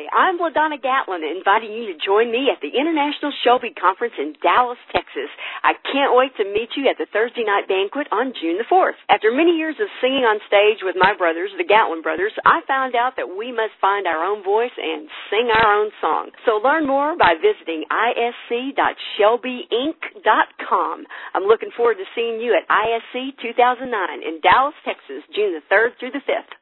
Hi, I'm LaDonna Gatlin, inviting you to join me at the International Shelby Conference in Dallas, Texas. I can't wait to meet you at the Thursday night banquet on June the 4th. After many years of singing on stage with my brothers, the Gatlin brothers, I found out that we must find our own voice and sing our own song. So learn more by visiting isc.shelbyinc.com. I'm looking forward to seeing you at ISC 2009 in Dallas, Texas, June the 3rd through the 5th.